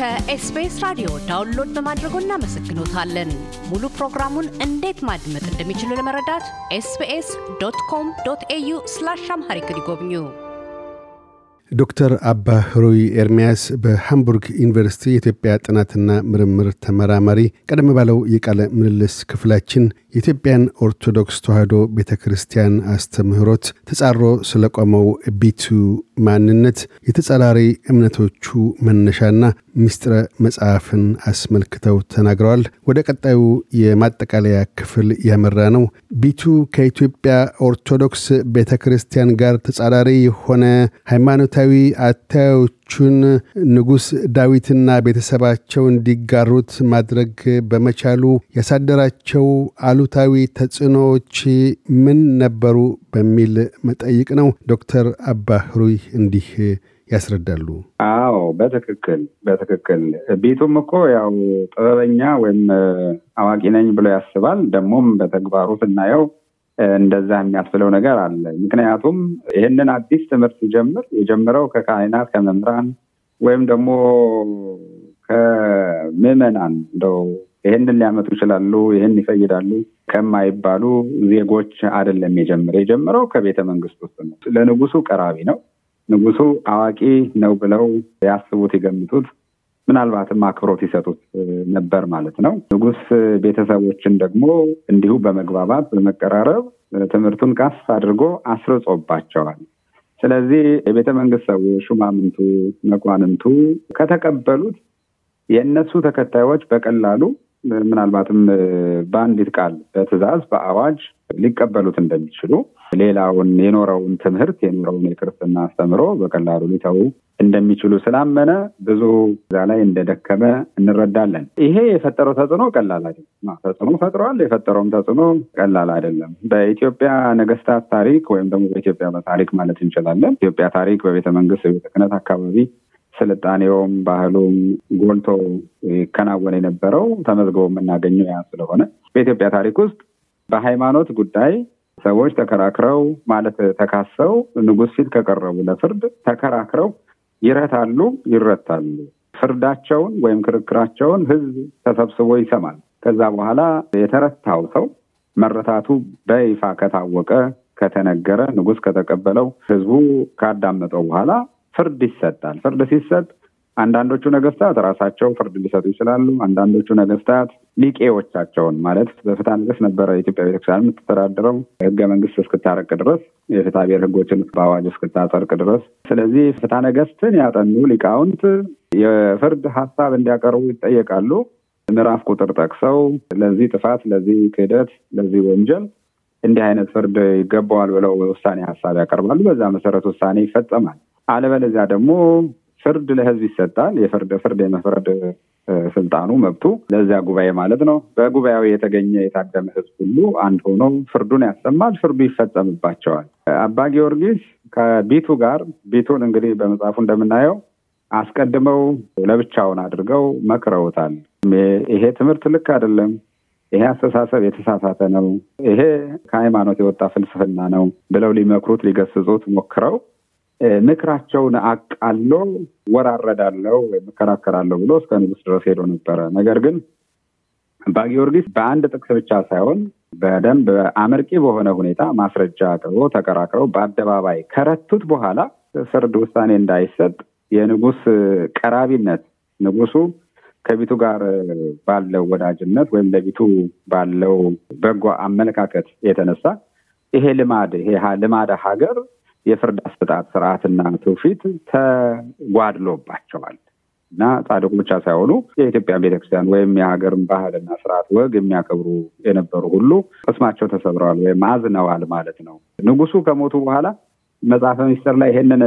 ከ SBS ራዲዮ download በማድረጎ እናመሰግኖታለን። ሙሉ ፕሮግራሙን እንዴት ማድመጥ እንደሚችሉ ለመረዳት SBS dot com dot au slash Amharic ይጎብኙ። ዶክተር አባ ህሩይ ኤርሚያስ በሃምቡርግ ዩኒቨርሲቲ የኢትዮጵያ ጥናትና ምርምር ተመራማሪ፣ ቀደም ባለው የቃለ ምልልስ ክፍላችን የኢትዮጵያን ኦርቶዶክስ ተዋሕዶ ቤተ ክርስቲያን አስተምህሮት ተጻሮ ስለቆመው ቢቱ ማንነት፣ የተጸራሪ እምነቶቹ መነሻና ሚስጥረ መጽሐፍን አስመልክተው ተናግረዋል። ወደ ቀጣዩ የማጠቃለያ ክፍል ያመራ ነው። ቢቱ ከኢትዮጵያ ኦርቶዶክስ ቤተ ክርስቲያን ጋር ተጻራሪ የሆነ ሃይማኖታዊ አታዮቹን ንጉሥ ዳዊትና ቤተሰባቸው እንዲጋሩት ማድረግ በመቻሉ ያሳደራቸው አሉታዊ ተጽዕኖዎች ምን ነበሩ በሚል መጠይቅ ነው። ዶክተር አባ ህሩይ እንዲህ ያስረዳሉ። አዎ በትክክል በትክክል ቤቱም እኮ ያው ጥበበኛ ወይም አዋቂ ነኝ ብሎ ያስባል። ደግሞም በተግባሩ ስናየው እንደዛ የሚያስብለው ነገር አለ። ምክንያቱም ይህንን አዲስ ትምህርት ሲጀምር የጀመረው ከካህናት ከመምህራን ወይም ደግሞ ከምዕመናን እንደው ይህንን ሊያመጡ ይችላሉ፣ ይህን ይፈይዳሉ ከማይባሉ ዜጎች አይደለም የጀመረ የጀመረው ከቤተ መንግስት ውስጥ ነው። ለንጉሱ ቀራቢ ነው። ንጉሱ አዋቂ ነው ብለው ያስቡት ይገምቱት፣ ምናልባትም አክብሮት ይሰጡት ነበር ማለት ነው። ንጉስ ቤተሰቦችን ደግሞ እንዲሁ በመግባባት በመቀራረብ ትምህርቱን ቀስ አድርጎ አስርጾባቸዋል። ስለዚህ የቤተ መንግስት ሰዎች፣ ሹማምንቱ፣ መኳንንቱ ከተቀበሉት የእነሱ ተከታዮች በቀላሉ ምናልባትም በአንዲት ቃል በትዕዛዝ በአዋጅ ሊቀበሉት እንደሚችሉ ሌላውን የኖረውን ትምህርት የኖረውን የክርስትና አስተምሮ በቀላሉ ሊተዉ እንደሚችሉ ስላመነ ብዙ እዛ ላይ እንደደከመ እንረዳለን። ይሄ የፈጠረው ተጽዕኖ ቀላል አይደለም። ተጽዕኖ ፈጥሯል። የፈጠረውም ተጽዕኖ ቀላል አይደለም። በኢትዮጵያ ነገስታት ታሪክ ወይም ደግሞ በኢትዮጵያ በታሪክ ማለት እንችላለን። ኢትዮጵያ ታሪክ በቤተ መንግስት በቤተ ክህነት አካባቢ ስልጣኔውም ባህሉም ጎልቶ ይከናወን የነበረው ተመዝግቦ የምናገኘው ያ ስለሆነ በኢትዮጵያ ታሪክ ውስጥ በሃይማኖት ጉዳይ ሰዎች ተከራክረው ማለት ተካሰው ንጉሥ ፊት ከቀረቡ ለፍርድ ተከራክረው ይረታሉ፣ ይረታሉ። ፍርዳቸውን ወይም ክርክራቸውን ህዝብ ተሰብስቦ ይሰማል። ከዛ በኋላ የተረታው ሰው መረታቱ በይፋ ከታወቀ ከተነገረ፣ ንጉሥ ከተቀበለው፣ ህዝቡ ካዳመጠው በኋላ ፍርድ ይሰጣል። ፍርድ ሲሰጥ አንዳንዶቹ ነገስታት ራሳቸው ፍርድ ሊሰጡ ይችላሉ። አንዳንዶቹ ነገስታት ሊቄዎቻቸውን ማለት በፍትሐ ነገሥት ነበረ የኢትዮጵያ ቤተክርስቲያን የምትተዳደረው ህገ መንግስት እስክታረቅ ድረስ የፍትሐ ብሔር ህጎችን በአዋጅ እስክታጸድቅ ድረስ። ስለዚህ ፍትሐ ነገሥትን ያጠኑ ሊቃውንት የፍርድ ሀሳብ እንዲያቀርቡ ይጠየቃሉ። ምዕራፍ ቁጥር ጠቅሰው ለዚህ ጥፋት፣ ለዚህ ክህደት፣ ለዚህ ወንጀል እንዲህ አይነት ፍርድ ይገባዋል ብለው ውሳኔ ሀሳብ ያቀርባሉ። በዛ መሰረት ውሳኔ ይፈጸማል። አለበለዚያ ደግሞ ፍርድ ለህዝብ ይሰጣል። የፍርድ ፍርድ የመፍረድ ስልጣኑ መብቱ ለዚያ ጉባኤ ማለት ነው። በጉባኤው የተገኘ የታደመ ህዝብ ሁሉ አንድ ሆኖ ፍርዱን ያሰማል። ፍርዱ ይፈጸምባቸዋል። አባ ጊዮርጊስ ከቢቱ ጋር ቢቱን እንግዲህ በመጽሐፉ እንደምናየው አስቀድመው ለብቻውን አድርገው መክረውታል። ይሄ ትምህርት ልክ አይደለም፣ ይሄ አስተሳሰብ የተሳሳተ ነው፣ ይሄ ከሃይማኖት የወጣ ፍልስፍና ነው ብለው ሊመክሩት ሊገስጹት ሞክረው ምክራቸውን አቃሎ ወራረዳለው ወይም እከራከራለሁ ብሎ እስከ ንጉስ ድረስ ሄዶ ነበረ። ነገር ግን አባ ጊዮርጊስ በአንድ ጥቅስ ብቻ ሳይሆን በደንብ አመርቂ በሆነ ሁኔታ ማስረጃ አቅርቦ ተከራክረው በአደባባይ ከረቱት በኋላ ፍርድ ውሳኔ እንዳይሰጥ የንጉስ ቀራቢነት ንጉሱ ከቢቱ ጋር ባለው ወዳጅነት ወይም ለቢቱ ባለው በጎ አመለካከት የተነሳ ይሄ ልማድ ይሄ ልማደ ሀገር የፍርድ አሰጣጥ ስርዓትና ትውፊት ተጓድሎባቸዋል እና ጻድቁ ብቻ ሳይሆኑ የኢትዮጵያ ቤተክርስቲያን ወይም የሀገርን ባህልና ስርዓት ወግ የሚያከብሩ የነበሩ ሁሉ ቅስማቸው ተሰብረዋል ወይም አዝነዋል ማለት ነው። ንጉሱ ከሞቱ በኋላ መጽሐፈ ሚስጥር ላይ ይሄንን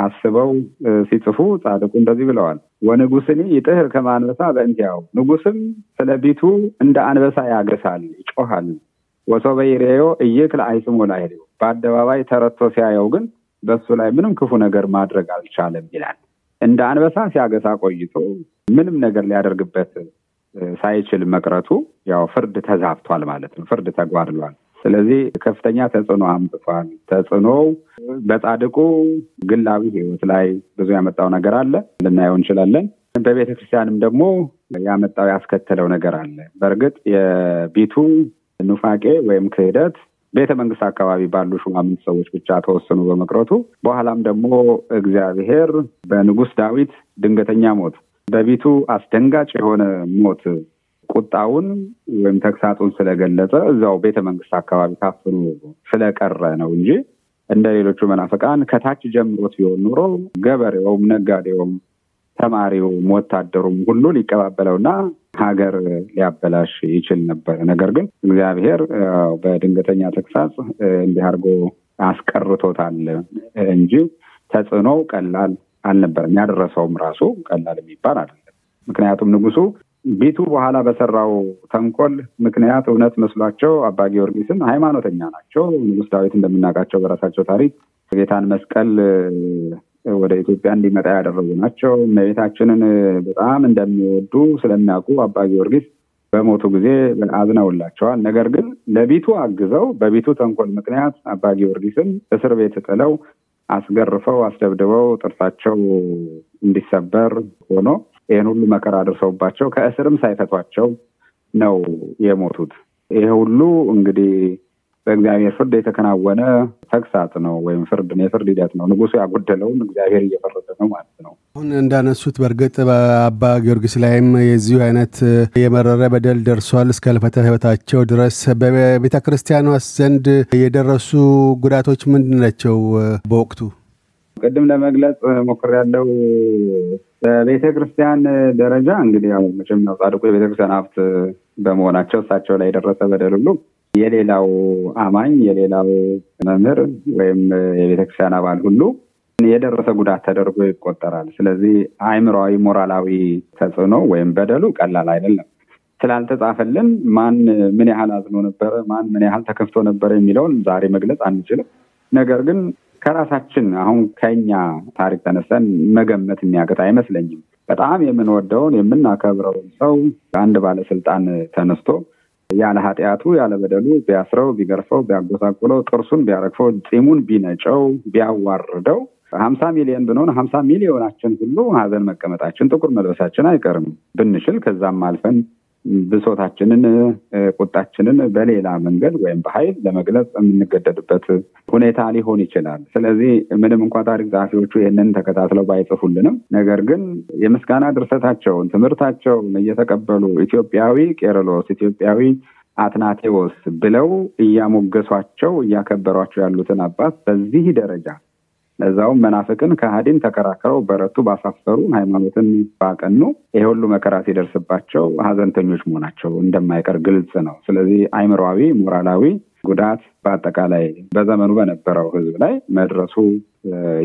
አስበው ሲጽፉ ጻድቁ እንደዚህ ብለዋል። ወንጉስኒ ይጥህር ከማንበሳ በእንቲያው ንጉስም ስለ ቢቱ እንደ አንበሳ ያገሳል፣ ይጮሃል ወሰው በይሬዮ እይክል አይስሞ ላይሬው በአደባባይ ተረቶ ሲያየው ግን በሱ ላይ ምንም ክፉ ነገር ማድረግ አልቻለም ይላል። እንደ አንበሳ ሲያገሳ ቆይቶ ምንም ነገር ሊያደርግበት ሳይችል መቅረቱ ያው ፍርድ ተዛብቷል ማለት ነው። ፍርድ ተጓድሏል። ስለዚህ ከፍተኛ ተጽዕኖ አምጥቷል። ተጽዕኖው በጻድቁ ግላዊ ሕይወት ላይ ብዙ ያመጣው ነገር አለ ልናየው እንችላለን። በቤተ ክርስቲያንም ደግሞ ያመጣው ያስከተለው ነገር አለ። በእርግጥ የቢቱ ኑፋቄ ወይም ክህደት ቤተ መንግስት አካባቢ ባሉ ሹማምንት ሰዎች ብቻ ተወሰኑ በመቅረቱ። በኋላም ደግሞ እግዚአብሔር በንጉስ ዳዊት ድንገተኛ ሞት በቢቱ አስደንጋጭ የሆነ ሞት ቁጣውን ወይም ተግሳጡን ስለገለጸ እዛው ቤተ መንግስት አካባቢ ታፍኖ ስለቀረ ነው እንጂ እንደ ሌሎቹ መናፍቃን ከታች ጀምሮት ቢሆን ኑሮ ገበሬውም፣ ነጋዴውም፣ ተማሪውም፣ ወታደሩም ሁሉ ሊቀባበለውና ሀገር ሊያበላሽ ይችል ነበር። ነገር ግን እግዚአብሔር በድንገተኛ ተግሳጽ እንዲህ አድርጎ አስቀርቶታል እንጂ ተጽዕኖው ቀላል አልነበረም። ያደረሰውም ራሱ ቀላል የሚባል አይደለም። ምክንያቱም ንጉሱ ቢቱ በኋላ በሰራው ተንኮል ምክንያት እውነት መስሏቸው አባ ጊዮርጊስን ሃይማኖተኛ ናቸው። ንጉስ ዳዊት እንደምናውቃቸው በራሳቸው ታሪክ ጌታን መስቀል ወደ ኢትዮጵያ እንዲመጣ ያደረጉ ናቸው። እመቤታችንን በጣም እንደሚወዱ ስለሚያውቁ አባ ጊዮርጊስ በሞቱ ጊዜ አዝነውላቸዋል። ነገር ግን ለቢቱ አግዘው በቢቱ ተንኮል ምክንያት አባ ጊዮርጊስን እስር ቤት ጥለው አስገርፈው አስደብድበው ጥርሳቸው እንዲሰበር ሆኖ ይህን ሁሉ መከራ አድርሰውባቸው ከእስርም ሳይፈቷቸው ነው የሞቱት። ይሄ ሁሉ እንግዲህ በእግዚአብሔር ፍርድ የተከናወነ ተግሳጽ ነው ወይም ፍርድ የፍርድ ሂደት ነው። ንጉሱ ያጎደለውን እግዚአብሔር እየፈረደ ነው ማለት ነው። አሁን እንዳነሱት በእርግጥ በአባ ጊዮርጊስ ላይም የዚሁ አይነት የመረረ በደል ደርሷል እስከ ህልፈተ ህይወታቸው ድረስ። በቤተ ክርስቲያኗ ዘንድ የደረሱ ጉዳቶች ምንድን ናቸው? በወቅቱ ቅድም ለመግለጽ ሞክሬያለሁ። በቤተ ክርስቲያን ደረጃ እንግዲህ ያው መቼም ያው ጻድቁ የቤተ ክርስቲያን ሀብት በመሆናቸው እሳቸው ላይ የደረሰ በደል ሁሉ የሌላው አማኝ የሌላው መምህር ወይም የቤተ ክርስቲያን አባል ሁሉ የደረሰ ጉዳት ተደርጎ ይቆጠራል። ስለዚህ አእምሯዊ፣ ሞራላዊ ተጽዕኖ ወይም በደሉ ቀላል አይደለም። ስላልተጻፈልን ማን ምን ያህል አዝኖ ነበረ፣ ማን ምን ያህል ተከፍቶ ነበረ የሚለውን ዛሬ መግለጽ አንችልም። ነገር ግን ከራሳችን አሁን ከኛ ታሪክ ተነስተን መገመት የሚያቅት አይመስለኝም። በጣም የምንወደውን የምናከብረውን ሰው አንድ ባለስልጣን ተነስቶ ያለ ኃጢአቱ ያለ በደሉ ቢያስረው፣ ቢገርፈው፣ ቢያጎሳቁለው፣ ጥርሱን ቢያረግፈው፣ ፂሙን ቢነጨው፣ ቢያዋርደው ሀምሳ ሚሊዮን ብንሆን ሀምሳ ሚሊዮናችን ሁሉ ሀዘን መቀመጣችን ጥቁር መልበሳችን አይቀርም። ብንችል ከዛም አልፈን ብሶታችንን፣ ቁጣችንን በሌላ መንገድ ወይም በኃይል ለመግለጽ የምንገደድበት ሁኔታ ሊሆን ይችላል። ስለዚህ ምንም እንኳ ታሪክ ጸሐፊዎቹ ይህንን ተከታትለው ባይጽፉልንም፣ ነገር ግን የምስጋና ድርሰታቸውን ትምህርታቸውን እየተቀበሉ ኢትዮጵያዊ ቄርሎስ፣ ኢትዮጵያዊ አትናቴዎስ ብለው እያሞገሷቸው እያከበሯቸው ያሉትን አባት በዚህ ደረጃ ለዛውም መናፍቅን ከሃዲን ተከራክረው በረቱ ባሳፈሩ ሃይማኖትን ባቀኑ ይሄ ሁሉ መከራ ሲደርስባቸው ሀዘንተኞች መሆናቸው እንደማይቀር ግልጽ ነው። ስለዚህ አይምሯዊ፣ ሞራላዊ ጉዳት በአጠቃላይ በዘመኑ በነበረው ሕዝብ ላይ መድረሱ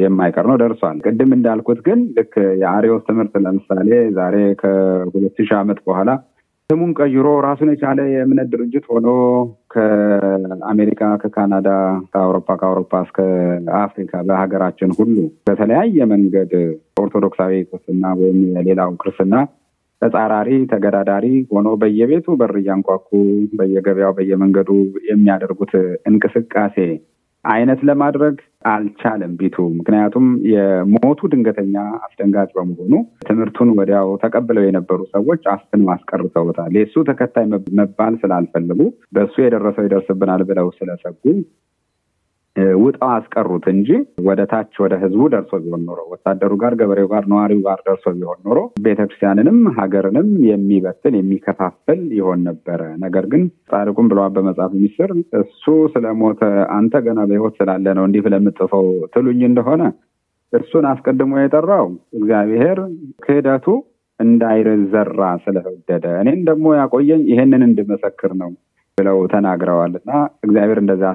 የማይቀር ነው፣ ደርሷል። ቅድም እንዳልኩት ግን ልክ የአሪዮስ ትምህርት ለምሳሌ ዛሬ ከሁለት ሺህ ዓመት በኋላ ስሙን ቀይሮ ራሱን የቻለ የእምነት ድርጅት ሆኖ ከአሜሪካ፣ ከካናዳ፣ ከአውሮፓ ከአውሮፓ እስከ አፍሪካ በሀገራችን ሁሉ በተለያየ መንገድ ኦርቶዶክሳዊ ክርስትና ወይም የሌላው ክርስትና ተጻራሪ ተገዳዳሪ ሆኖ በየቤቱ በር እያንኳኩ በየገበያው በየመንገዱ የሚያደርጉት እንቅስቃሴ አይነት ለማድረግ አልቻለም ቢቱ። ምክንያቱም የሞቱ ድንገተኛ አስደንጋጭ በመሆኑ ትምህርቱን ወዲያው ተቀብለው የነበሩ ሰዎች አፍነው አስቀርተውታል። የእሱ ተከታይ መባል ስላልፈልጉ በእሱ የደረሰው ይደርስብናል ብለው ስለሰጉ ውጣው አስቀሩት እንጂ ወደ ታች ወደ ህዝቡ ደርሶ ቢሆን ኖሮ ወታደሩ ጋር፣ ገበሬው ጋር፣ ነዋሪው ጋር ደርሶ ቢሆን ኖሮ ቤተክርስቲያንንም ሀገርንም የሚበትን የሚከፋፍል ይሆን ነበረ። ነገር ግን ጻድቁም ብለዋል በመጽሐፍ ሚስጥር እሱ ስለሞተ አንተ ገና በህይወት ስላለ ነው እንዲህ ለምጽፈው ትሉኝ እንደሆነ እሱን አስቀድሞ የጠራው እግዚአብሔር ክህደቱ እንዳይዘራ ስለወደደ እኔን ደግሞ ያቆየኝ ይሄንን እንድመሰክር ነው ብለው ተናግረዋል እና እግዚአብሔር እንደዚያ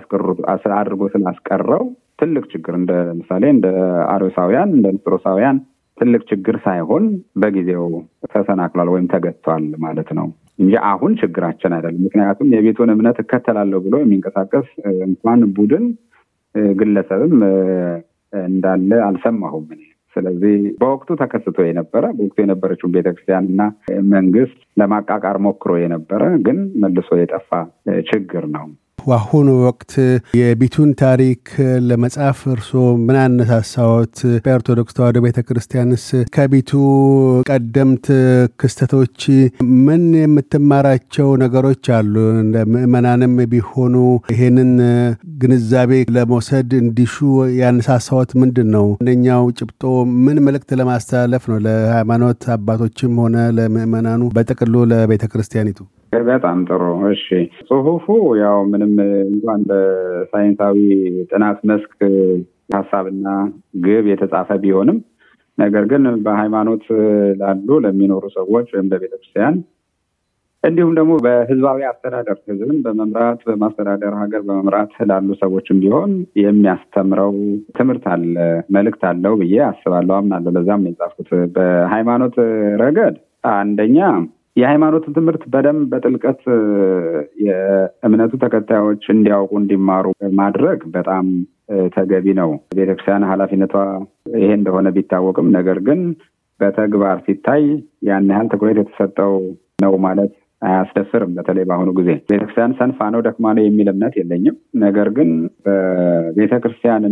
አድርጎ ስላስቀረው ትልቅ ችግር እንደ ምሳሌ እንደ አሮሳውያን እንደ ንስጥሮሳውያን ትልቅ ችግር ሳይሆን በጊዜው ተሰናክሏል ወይም ተገቷል ማለት ነው እንጂ አሁን ችግራችን አይደለም። ምክንያቱም የቤቱን እምነት እከተላለሁ ብሎ የሚንቀሳቀስ እንኳን ቡድን ግለሰብም እንዳለ አልሰማሁም እኔ። ስለዚህ በወቅቱ ተከስቶ የነበረ በወቅቱ የነበረችውን እና መንግስት ለማቃቃር ሞክሮ የነበረ ግን መልሶ የጠፋ ችግር ነው። በአሁኑ ወቅት የቢቱን ታሪክ ለመጻፍ እርስዎ ምን አነሳሳዎት? በኦርቶዶክስ ተዋሕዶ ቤተ ክርስቲያንስ ከቢቱ ቀደምት ክስተቶች ምን የምትማራቸው ነገሮች አሉ? እንደ ምዕመናንም ቢሆኑ ይሄንን ግንዛቤ ለመውሰድ እንዲሹ ያነሳሳዎት ምንድን ነው? አንደኛው ጭብጦ ምን መልእክት ለማስተላለፍ ነው? ለሃይማኖት አባቶችም ሆነ ለምዕመናኑ በጥቅሉ ለቤተ ክርስቲያኒቱ? በጣም ጥሩ። እሺ፣ ጽሁፉ ያው ምንም እንኳን በሳይንሳዊ ጥናት መስክ ሀሳብና ግብ የተጻፈ ቢሆንም ነገር ግን በሃይማኖት ላሉ ለሚኖሩ ሰዎች ወይም በቤተክርስቲያን እንዲሁም ደግሞ በህዝባዊ አስተዳደር ህዝብን በመምራት በማስተዳደር ሀገር በመምራት ላሉ ሰዎችም ቢሆን የሚያስተምረው ትምህርት አለ፣ መልእክት አለው ብዬ አስባለሁ፣ አምናለሁ። ለዛም የጻፍኩት በሃይማኖት ረገድ አንደኛ የሃይማኖትን ትምህርት በደንብ በጥልቀት የእምነቱ ተከታዮች እንዲያውቁ እንዲማሩ ማድረግ በጣም ተገቢ ነው። ቤተክርስቲያን ኃላፊነቷ ይሄ እንደሆነ ቢታወቅም ነገር ግን በተግባር ሲታይ ያን ያህል ትኩረት የተሰጠው ነው ማለት አያስደፍርም። በተለይ በአሁኑ ጊዜ ቤተክርስቲያን ሰንፋ ነው ደክማ ነው የሚል እምነት የለኝም። ነገር ግን በቤተክርስቲያን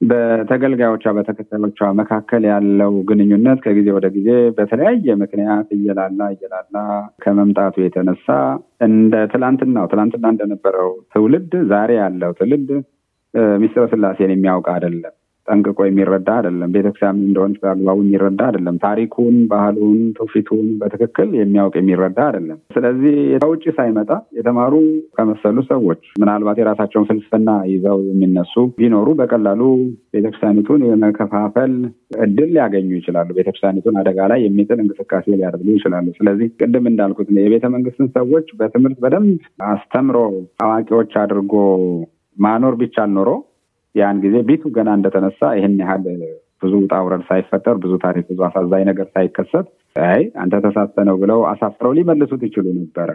በተገልጋዮቿ በተከታዮቿ መካከል ያለው ግንኙነት ከጊዜ ወደ ጊዜ በተለያየ ምክንያት እየላላ እየላላ ከመምጣቱ የተነሳ እንደ ትላንትናው ትላንትና እንደነበረው ትውልድ ዛሬ ያለው ትውልድ ሚስጥረ ስላሴን የሚያውቅ አይደለም። ጠንቅቆ የሚረዳ አይደለም። ቤተክርስቲያን እንደሆነች በአግባቡ የሚረዳ አይደለም። ታሪኩን፣ ባህሉን፣ ትውፊቱን በትክክል የሚያውቅ የሚረዳ አይደለም። ስለዚህ ከውጭ ሳይመጣ የተማሩ ከመሰሉ ሰዎች ምናልባት የራሳቸውን ፍልስፍና ይዘው የሚነሱ ቢኖሩ በቀላሉ ቤተክርስቲያኒቱን የመከፋፈል እድል ሊያገኙ ይችላሉ። ቤተክርስቲያኒቱን አደጋ ላይ የሚጥል እንቅስቃሴ ሊያደርጉ ይችላሉ። ስለዚህ ቅድም እንዳልኩት የቤተ መንግስትን ሰዎች በትምህርት በደንብ አስተምሮ አዋቂዎች አድርጎ ማኖር ቢቻል ኖሮ ያን ጊዜ ቤቱ ገና እንደተነሳ ይህን ያህል ብዙ ውጣ ውረድ ሳይፈጠር ብዙ ታሪክ ብዙ አሳዛኝ ነገር ሳይከሰት አይ አንተ ተሳስተ ነው ብለው አሳፍረው ሊመልሱት ይችሉ ነበረ።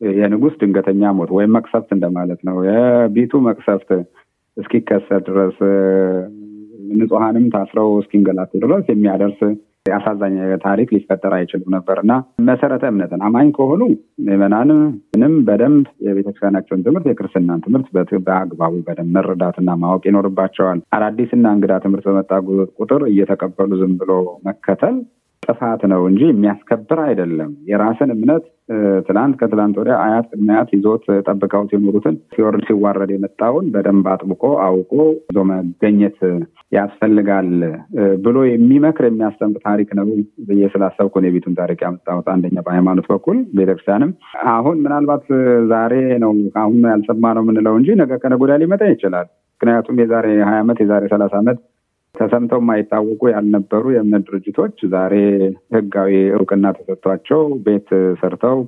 የንጉስ ድንገተኛ ሞት ወይም መቅሰፍት እንደማለት ነው። የቤቱ መቅሰፍት እስኪከሰት ድረስ ንጹሐንም ታስረው እስኪንገላቱ ድረስ የሚያደርስ አሳዛኝ ታሪክ ሊፈጠር አይችልም ነበር እና መሰረተ እምነትን አማኝ ከሆኑ ምዕመናን ምንም በደንብ የቤተክርስቲያናቸውን ትምህርት የክርስትናን ትምህርት በአግባቡ በደንብ መረዳትና ማወቅ ይኖርባቸዋል። አዳዲስና እንግዳ ትምህርት በመጣ ቁጥር እየተቀበሉ ዝም ብሎ መከተል ጥፋት ነው እንጂ የሚያስከብር አይደለም። የራስን እምነት ትላንት ከትላንት ወዲያ አያት ቅድመ አያት ይዞት ጠብቀውት የኖሩትን ሲወርድ ሲዋረድ የመጣውን በደንብ አጥብቆ አውቆ ይዞ መገኘት ያስፈልጋል ብሎ የሚመክር የሚያስተምር ታሪክ ነው ብዬ ስላሰብኩ ነው የቤቱን ታሪክ ያመጣሁት። አንደኛ በሃይማኖት በኩል ቤተክርስቲያንም አሁን ምናልባት ዛሬ ነው አሁን ያልሰማ ነው የምንለው እንጂ ነገ ከነገ ወዲያ ሊመጣ ይችላል። ምክንያቱም የዛሬ ሀያ ዓመት የዛሬ ሰላሳ ዓመት ተሰምተው የማይታወቁ ያልነበሩ የእምነት ድርጅቶች ዛሬ ህጋዊ እውቅና ተሰጥቷቸው ቤት ሰርተው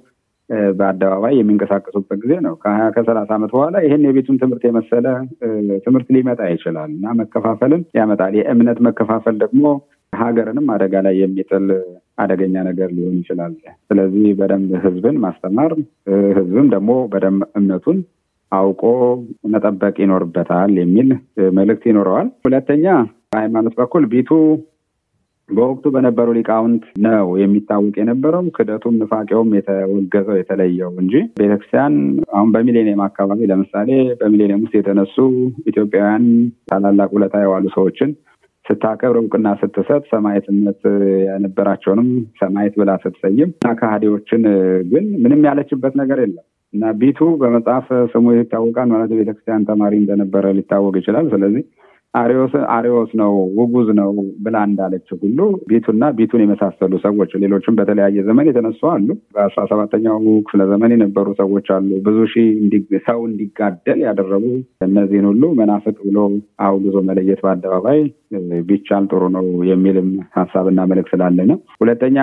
በአደባባይ የሚንቀሳቀሱበት ጊዜ ነው። ከሀያ ከሰላሳ ዓመት በኋላ ይህን የቤቱን ትምህርት የመሰለ ትምህርት ሊመጣ ይችላል እና መከፋፈልን ያመጣል። የእምነት መከፋፈል ደግሞ ሀገርንም አደጋ ላይ የሚጥል አደገኛ ነገር ሊሆን ይችላል። ስለዚህ በደንብ ህዝብን ማስተማር፣ ህዝብም ደግሞ በደንብ እምነቱን አውቆ መጠበቅ ይኖርበታል የሚል መልእክት ይኖረዋል። ሁለተኛ በሃይማኖት በኩል ቢቱ በወቅቱ በነበሩ ሊቃውንት ነው የሚታወቅ የነበረው ክደቱም ንፋቄውም የተወገዘው የተለየው እንጂ ቤተክርስቲያን አሁን በሚሌኒየም አካባቢ ለምሳሌ በሚሌኒየም ውስጥ የተነሱ ኢትዮጵያውያን ታላላቅ ውለታ የዋሉ ሰዎችን ስታከብር እውቅና ስትሰጥ ሰማዕትነት የነበራቸውንም ሰማዕት ብላ ስትሰይም እና ከሃዲዎችን ግን ምንም ያለችበት ነገር የለም እና ቢቱ በመጽሐፍ ስሙ ይታወቃል ማለት ቤተክርስቲያን ተማሪ እንደነበረ ሊታወቅ ይችላል። ስለዚህ አሪዎስ ነው ውጉዝ ነው ብላ እንዳለች ሁሉ ቢቱና ቢቱን የመሳሰሉ ሰዎች ሌሎችም በተለያየ ዘመን የተነሱ አሉ። በአስራ ሰባተኛው ክፍለ ዘመን የነበሩ ሰዎች አሉ። ብዙ ሺህ ሰው እንዲጋደል ያደረጉ እነዚህን ሁሉ መናፍቅ ብሎ አውግዞ መለየት በአደባባይ ቢቻል ጥሩ ነው የሚልም ሀሳብና መልክ ስላለ ነው። ሁለተኛ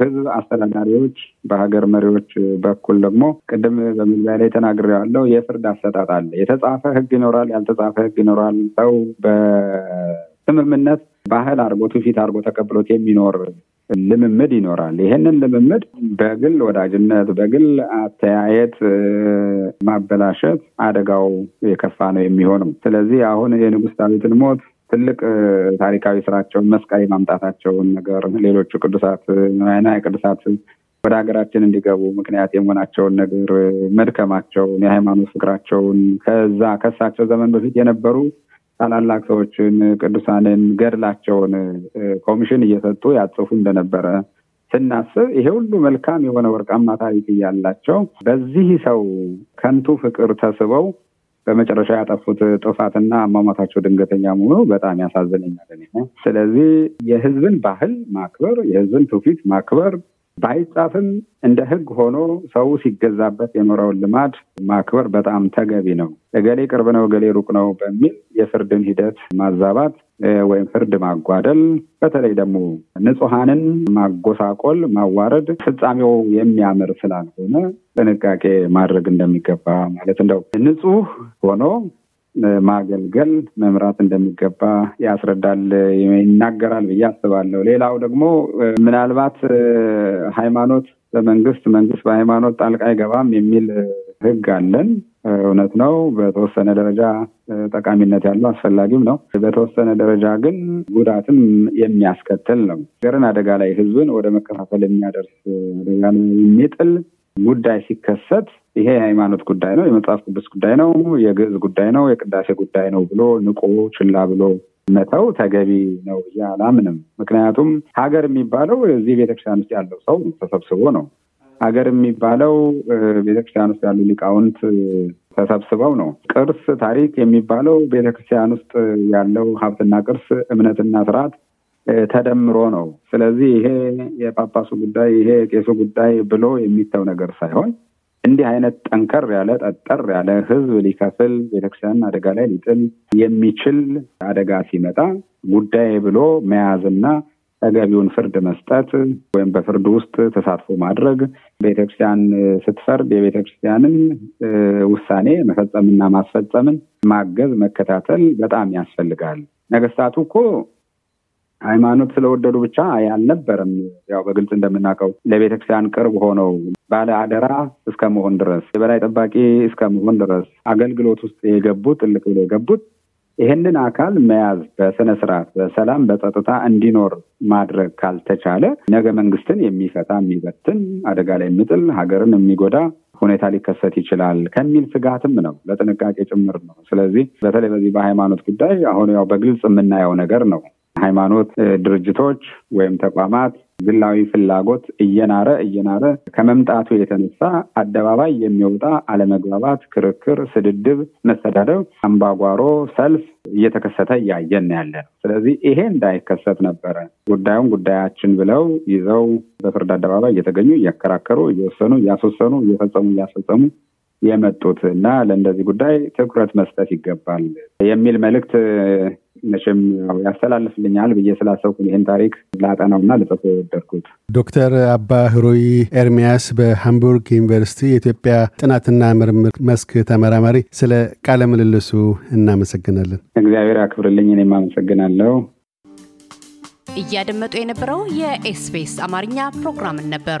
ህዝብ አስተዳዳሪዎች በሀገር መሪዎች በኩል ደግሞ ቅድም በመግቢያ ላይ ተናግሬዋለሁ። የፍርድ አሰጣጥ አለ። የተጻፈ ህግ ይኖራል፣ ያልተጻፈ ህግ ይኖራል። ሰው በስምምነት ባህል አድርጎ ትውፊት አድርጎ ተቀብሎት የሚኖር ልምምድ ይኖራል። ይሄንን ልምምድ በግል ወዳጅነት፣ በግል አተያየት ማበላሸት አደጋው የከፋ ነው የሚሆነው። ስለዚህ አሁን የንጉሥ ዳዊትን ሞት ትልቅ ታሪካዊ ስራቸውን መስቀል የማምጣታቸውን ነገር ሌሎቹ ቅዱሳት ና የቅዱሳት ወደ ሀገራችን እንዲገቡ ምክንያት የመሆናቸውን ነገር መድከማቸውን፣ የሃይማኖት ፍቅራቸውን ከዛ ከሳቸው ዘመን በፊት የነበሩ ታላላቅ ሰዎችን ቅዱሳንን ገድላቸውን ኮሚሽን እየሰጡ ያጽፉ እንደነበረ ስናስብ ይሄ ሁሉ መልካም የሆነ ወርቃማ ታሪክ እያላቸው በዚህ ሰው ከንቱ ፍቅር ተስበው በመጨረሻ ያጠፉት ጥፋትና አሟሟታቸው ድንገተኛ መሆኑ በጣም ያሳዝነኛል። ስለዚህ የህዝብን ባህል ማክበር፣ የህዝብን ትውፊት ማክበር ባይጻፍም እንደ ህግ ሆኖ ሰው ሲገዛበት የኖረውን ልማድ ማክበር በጣም ተገቢ ነው። እገሌ ቅርብ ነው፣ እገሌ ሩቅ ነው በሚል የፍርድን ሂደት ማዛባት ወይም ፍርድ ማጓደል፣ በተለይ ደግሞ ንጹሐንን ማጎሳቆል፣ ማዋረድ ፍጻሜው የሚያምር ስላልሆነ ጥንቃቄ ማድረግ እንደሚገባ ማለት እንደው ንጹህ ሆኖ ማገልገል መምራት እንደሚገባ ያስረዳል፣ ይናገራል ብዬ አስባለሁ። ሌላው ደግሞ ምናልባት ሃይማኖት በመንግስት መንግስት በሃይማኖት ጣልቃ አይገባም የሚል ህግ አለን። እውነት ነው። በተወሰነ ደረጃ ጠቃሚነት ያለው አስፈላጊም ነው። በተወሰነ ደረጃ ግን ጉዳትም የሚያስከትል ነው። ሀገርን አደጋ ላይ ህዝብን ወደ መከፋፈል የሚያደርስ አደጋ የሚጥል ጉዳይ ሲከሰት ይሄ የሃይማኖት ጉዳይ ነው፣ የመጽሐፍ ቅዱስ ጉዳይ ነው፣ የግዕዝ ጉዳይ ነው፣ የቅዳሴ ጉዳይ ነው ብሎ ንቆ ችላ ብሎ መተው ተገቢ ነው ብዬ አላምንም። ምክንያቱም ሀገር የሚባለው እዚህ ቤተክርስቲያን ውስጥ ያለው ሰው ተሰብስቦ ነው። ሀገር የሚባለው ቤተክርስቲያን ውስጥ ያሉ ሊቃውንት ተሰብስበው ነው። ቅርስ፣ ታሪክ የሚባለው ቤተክርስቲያን ውስጥ ያለው ሀብትና ቅርስ፣ እምነትና ስርዓት ተደምሮ ነው። ስለዚህ ይሄ የጳጳሱ ጉዳይ ይሄ የቄሱ ጉዳይ ብሎ የሚተው ነገር ሳይሆን እንዲህ አይነት ጠንከር ያለ ጠጠር ያለ ህዝብ ሊከፍል ቤተክርስቲያንን አደጋ ላይ ሊጥል የሚችል አደጋ ሲመጣ ጉዳይ ብሎ መያዝና ተገቢውን ፍርድ መስጠት ወይም በፍርድ ውስጥ ተሳትፎ ማድረግ ቤተክርስቲያን ስትፈርድ የቤተክርስቲያንን ውሳኔ መፈጸምና ማስፈጸምን ማገዝ መከታተል በጣም ያስፈልጋል። ነገስታቱ እኮ ሃይማኖት ስለወደዱ ብቻ አልነበረም። ያው በግልጽ እንደምናውቀው ለቤተክርስቲያን ቅርብ ሆነው ባለ አደራ እስከ መሆን ድረስ የበላይ ጠባቂ እስከ መሆን ድረስ አገልግሎት ውስጥ የገቡት ጥልቅ ብሎ የገቡት ይህንን አካል መያዝ በስነ ስርዓት በሰላም በጸጥታ እንዲኖር ማድረግ ካልተቻለ ነገ መንግስትን የሚፈታ የሚበትን አደጋ ላይ የሚጥል ሀገርን የሚጎዳ ሁኔታ ሊከሰት ይችላል ከሚል ስጋትም ነው፣ ለጥንቃቄ ጭምር ነው። ስለዚህ በተለይ በዚህ በሃይማኖት ጉዳይ አሁን ያው በግልጽ የምናየው ነገር ነው። ሃይማኖት ድርጅቶች ወይም ተቋማት ግላዊ ፍላጎት እየናረ እየናረ ከመምጣቱ የተነሳ አደባባይ የሚወጣ አለመግባባት፣ ክርክር፣ ስድድብ፣ መሰዳደብ፣ አምባጓሮ፣ ሰልፍ እየተከሰተ እያየን ያለ ነው። ስለዚህ ይሄ እንዳይከሰት ነበረ ጉዳዩን ጉዳያችን ብለው ይዘው በፍርድ አደባባይ እየተገኙ እያከራከሩ፣ እየወሰኑ፣ እያስወሰኑ፣ እየፈጸሙ እያስፈጸሙ የመጡት እና ለእንደዚህ ጉዳይ ትኩረት መስጠት ይገባል የሚል መልእክት መቼም ያስተላልፍልኛል ብዬ ስላሰብኩ ይህን ታሪክ ላጠናውና ልጽፎ የወደድኩት። ዶክተር አባ ህሩይ ኤርሚያስ በሃምቡርግ ዩኒቨርሲቲ የኢትዮጵያ ጥናትና ምርምር መስክ ተመራማሪ፣ ስለ ቃለ ምልልሱ እናመሰግናለን። እግዚአብሔር አክብርልኝ። እኔም አመሰግናለሁ። እያደመጡ የነበረው የ SBS አማርኛ ፕሮግራምን ነበር።